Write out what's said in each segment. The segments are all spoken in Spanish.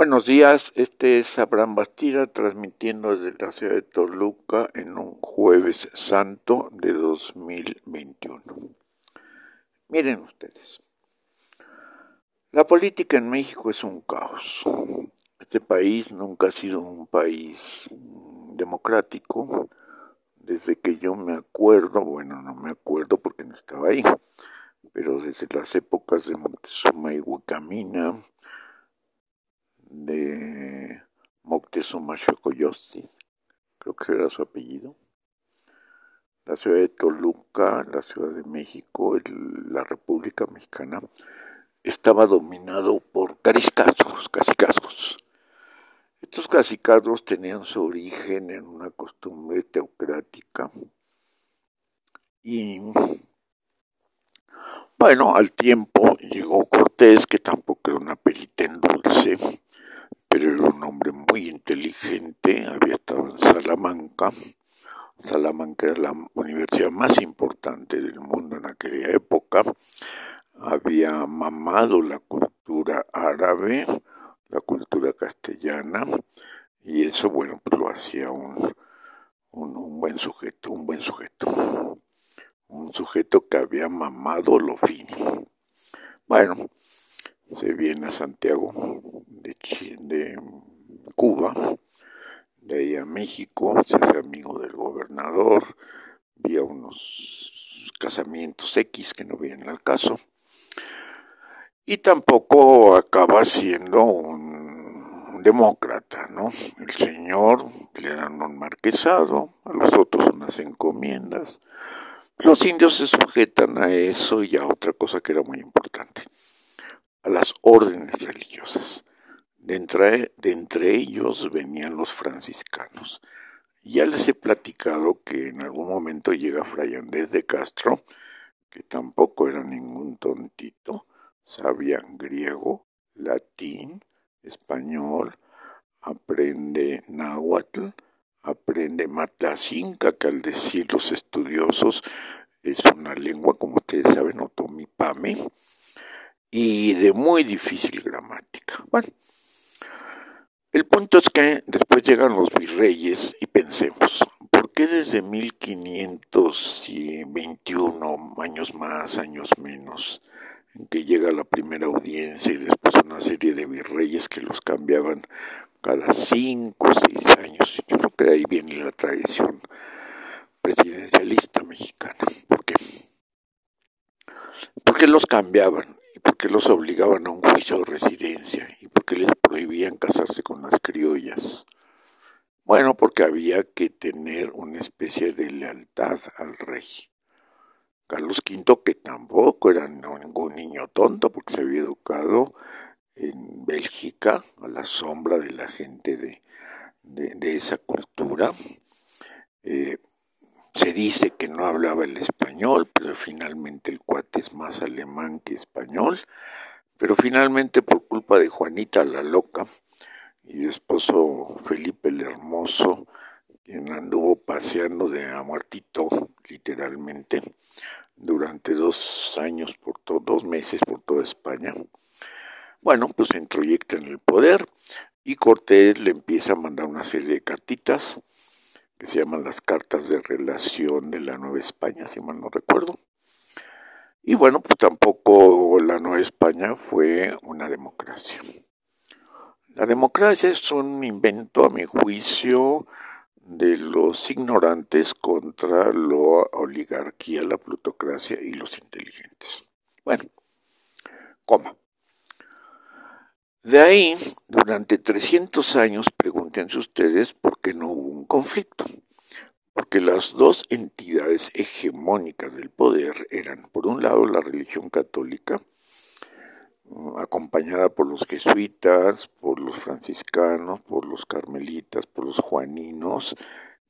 Buenos días, este es Abraham Bastida transmitiendo desde la ciudad de Toluca en un jueves santo de 2021. Miren ustedes, la política en México es un caos. Este país nunca ha sido un país democrático. Desde que yo me acuerdo, bueno, no me acuerdo porque no estaba ahí, pero desde las épocas de Montezuma y Huacamina, de Moctezuma Xocoyosti, creo que era su apellido, la ciudad de Toluca, la ciudad de México, la República Mexicana, estaba dominado por cariscazos, casicazos. Estos casicazos tenían su origen en una costumbre teocrática y bueno, al tiempo llegó Cortés, que tampoco era una pelita en dulce, pero era un hombre muy inteligente, había estado en Salamanca. Salamanca era la universidad más importante del mundo en aquella época. Había mamado la cultura árabe, la cultura castellana, y eso, bueno, pues lo hacía un, un, buen sujeto, un buen sujeto. Un sujeto que había mamado lo fino. Bueno, se viene a Santiago de, de Cuba, de ahí a México, se hace amigo del gobernador, vía unos casamientos X que no vienen al caso, y tampoco acaba siendo un demócrata, ¿no? El señor le dan un marquesado, a los otros unas encomiendas. Los indios se sujetan a eso y a otra cosa que era muy importante a las órdenes religiosas. De entre, de entre ellos venían los franciscanos. Ya les he platicado que en algún momento llega Fray Andrés de Castro, que tampoco era ningún tontito, sabía griego, latín, español, aprende náhuatl, aprende matacinca, que al decir los estudiosos es una lengua, como ustedes saben, otomipame, y de muy difícil gramática. Bueno, el punto es que después llegan los virreyes y pensemos, ¿por qué desde 1521, años más, años menos, en que llega la primera audiencia y después una serie de virreyes que los cambiaban cada cinco o seis años? Yo creo que ahí viene la tradición presidencialista mexicana. ¿Por qué? Porque los cambiaban por qué los obligaban a un juicio de residencia y por qué les prohibían casarse con las criollas. Bueno, porque había que tener una especie de lealtad al rey. Carlos V, que tampoco era ningún niño tonto, porque se había educado en Bélgica, a la sombra de la gente de, de, esa cultura, eh, se dice que no hablaba el español, pero finalmente el cuate es más alemán que español. Pero finalmente por culpa de Juanita la loca y su esposo Felipe el Hermoso, quien anduvo paseando de a muertito, literalmente, durante dos años, por dos meses por toda España. Bueno, pues se introyecta en el poder y Cortés le empieza a mandar una serie de cartitas que se llaman las cartas de relación de la Nueva España, si mal no recuerdo. Y bueno, pues tampoco la Nueva España fue una democracia. La democracia es un invento, a mi juicio, de los ignorantes contra la oligarquía, la plutocracia y los inteligentes. Bueno, coma. De ahí, durante 300 años, pregúntense ustedes por qué no hubo conflicto. Porque las dos entidades hegemónicas del poder eran, por un lado, la religión católica, mm, acompañada por los jesuitas, por los franciscanos, por los carmelitas, por los juaninos,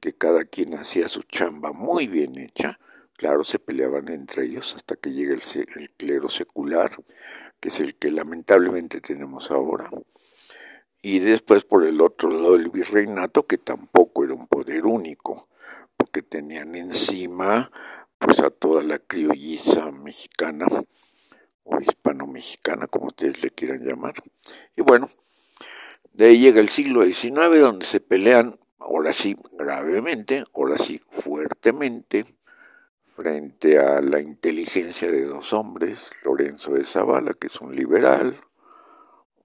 que cada quien hacía su chamba muy bien hecha. Claro, se peleaban entre ellos hasta que llega el clero secular, que es el que lamentablemente tenemos ahora, y después por el otro lado el virreinato, que tampoco un poder único, porque tenían encima pues a toda la criolliza mexicana o hispano-mexicana, como ustedes le quieran llamar. Y bueno, De ahí llega el siglo XIX, donde se pelean, ahora sí gravemente, ahora sí fuertemente, frente a la inteligencia de dos hombres, Lorenzo de Zavala, que es un liberal,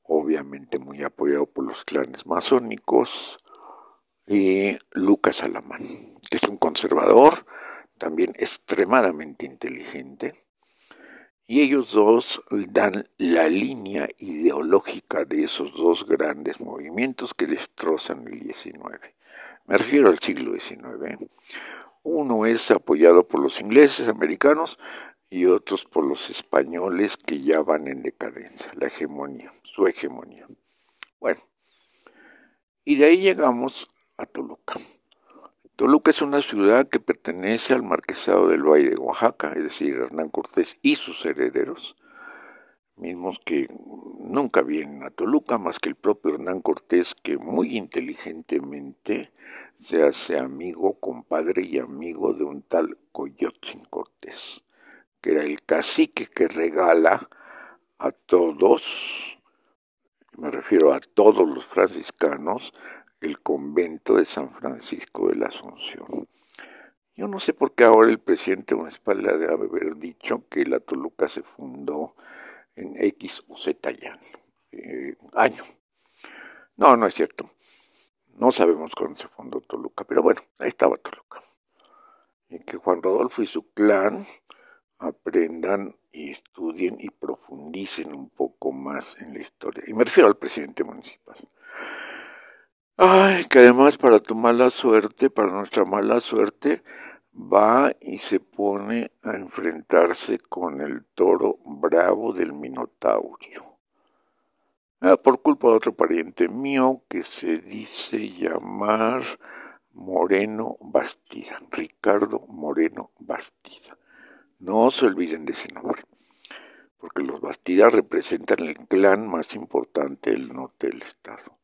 obviamente muy apoyado por los clanes masónicos, y Lucas Alamán, que es un conservador, también extremadamente inteligente, y ellos dos dan la línea ideológica de esos dos grandes movimientos que destrozan el XIX. Me refiero al siglo XIX. Uno es apoyado por los ingleses americanos y otros por los españoles que ya van en decadencia, la hegemonía, su hegemonía. Bueno, y de ahí llegamos Toluca. Toluca es una ciudad que pertenece al marquesado del Valle de Oaxaca, es decir, Hernán Cortés y sus herederos, mismos que nunca vienen a Toluca, más que el propio Hernán Cortés, que muy inteligentemente se hace amigo, compadre y amigo de un tal Coyotzin Cortés, que era el cacique que regala a todos, me refiero a todos los franciscanos, el convento de San Francisco de la Asunción. Yo no sé por qué ahora el presidente municipal le debe haber dicho que la Toluca se fundó en X o Z eh, año. No, no es cierto. No sabemos cuándo se fundó Toluca, pero bueno, ahí estaba Toluca. Y que Juan Rodolfo y su clan aprendan y estudien y profundicen un poco más en la historia. Y me refiero al presidente municipal. Ay, que además para tu mala suerte, para nuestra mala suerte, va y se pone a enfrentarse con el toro bravo del Minotaurio. Ah, por culpa de otro pariente mío que se dice llamar Moreno Bastida, Ricardo Moreno Bastida. No se olviden de ese nombre, porque los Bastidas representan el clan más importante del norte del estado.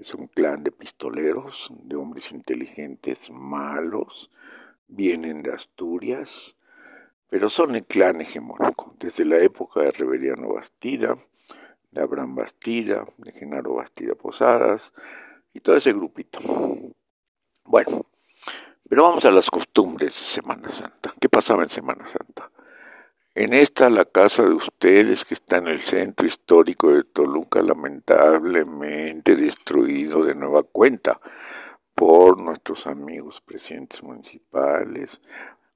Es un clan de pistoleros, de hombres inteligentes, malos, vienen de Asturias, pero son el clan hegemónico, desde la época de Reveriano Bastida, de Abraham Bastida, de Genaro Bastida Posadas, y todo ese grupito. Bueno, pero vamos a las costumbres de Semana Santa. ¿Qué pasaba en Semana Santa? En esta, la casa de ustedes, que está en el centro histórico de Toluca, lamentablemente destruido de nueva cuenta por nuestros amigos presidentes municipales,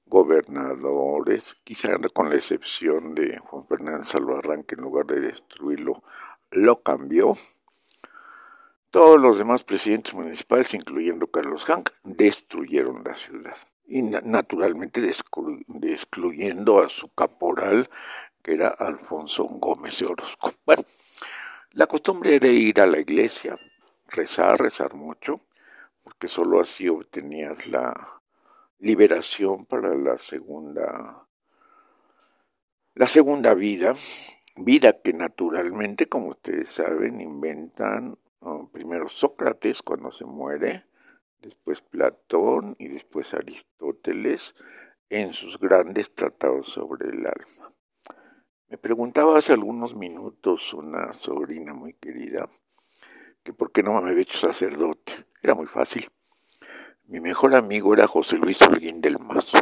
gobernadores, quizá con la excepción de Juan Fernández Salvarrán, que en lugar de destruirlo, lo cambió. Todos los demás presidentes municipales, incluyendo Carlos Hank, destruyeron la ciudad y naturalmente excluyendo a su que era Alfonso Gómez de Orozco. Bueno, la costumbre era ir a la iglesia, rezar, rezar mucho, porque sólo así obtenías la liberación para la segunda, la segunda vida, vida que naturalmente, como ustedes saben, inventan primero Sócrates cuando se muere, después Platón y después Aristóteles en sus grandes tratados sobre el alma. Me preguntaba hace algunos minutos una sobrina muy querida que por qué no me había hecho sacerdote. Era muy fácil. Mi mejor amigo era José Luis Holguín del Mazo.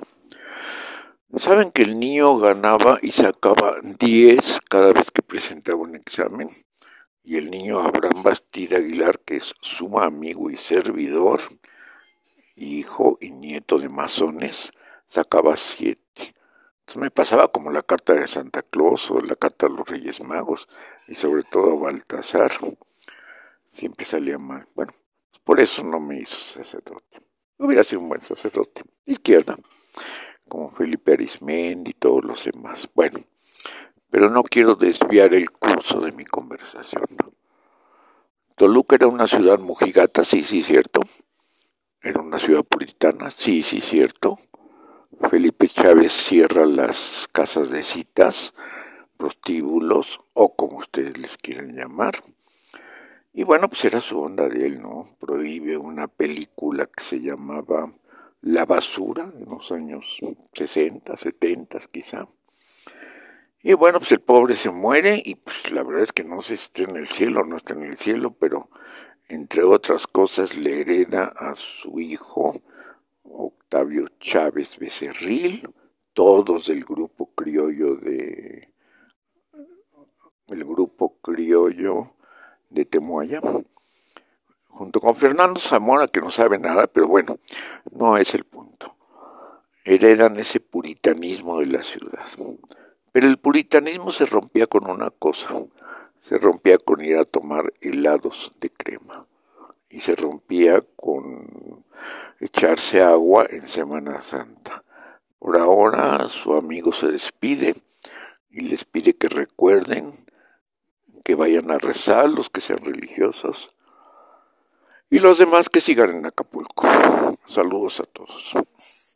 ¿Saben que el niño ganaba y sacaba 10 cada vez que presentaba un examen? Y el niño Abraham Bastida Aguilar, que es su amigo y servidor, hijo y nieto de masones, sacaba siete. Entonces me pasaba como la carta de Santa Claus o la carta de los Reyes Magos y sobre todo Baltasar. Siempre salía mal. Bueno, por eso no me hizo sacerdote. Hubiera sido un buen sacerdote. Izquierda, como Felipe Arismendi y todos los demás. Bueno, pero no quiero desviar el curso de mi conversación. Toluca era una ciudad mojigata, sí, sí, cierto era una ciudad puritana, sí, sí, cierto. Felipe Chávez cierra las casas de citas, prostíbulos o como ustedes les quieran llamar. Y bueno, pues era su onda de él, ¿no? Prohíbe una película que se llamaba La basura en los años 60, 70 quizá. Y bueno, pues el pobre se muere y pues la verdad es que no sé si está en el cielo o no está en el cielo, pero entre otras cosas le hereda a su hijo Octavio Chávez Becerril, todos del grupo criollo de el grupo criollo de Temoaya, junto con Fernando Zamora, que no sabe nada, pero bueno, no es el punto. Heredan ese puritanismo de la ciudad. Pero el puritanismo se rompía con una cosa, se rompía con ir a tomar helados de crema y se rompía echarse agua en Semana Santa. Por ahora su amigo se despide y les pide que recuerden que vayan a rezar los que sean religiosos y los demás que sigan en Acapulco. Saludos a todos.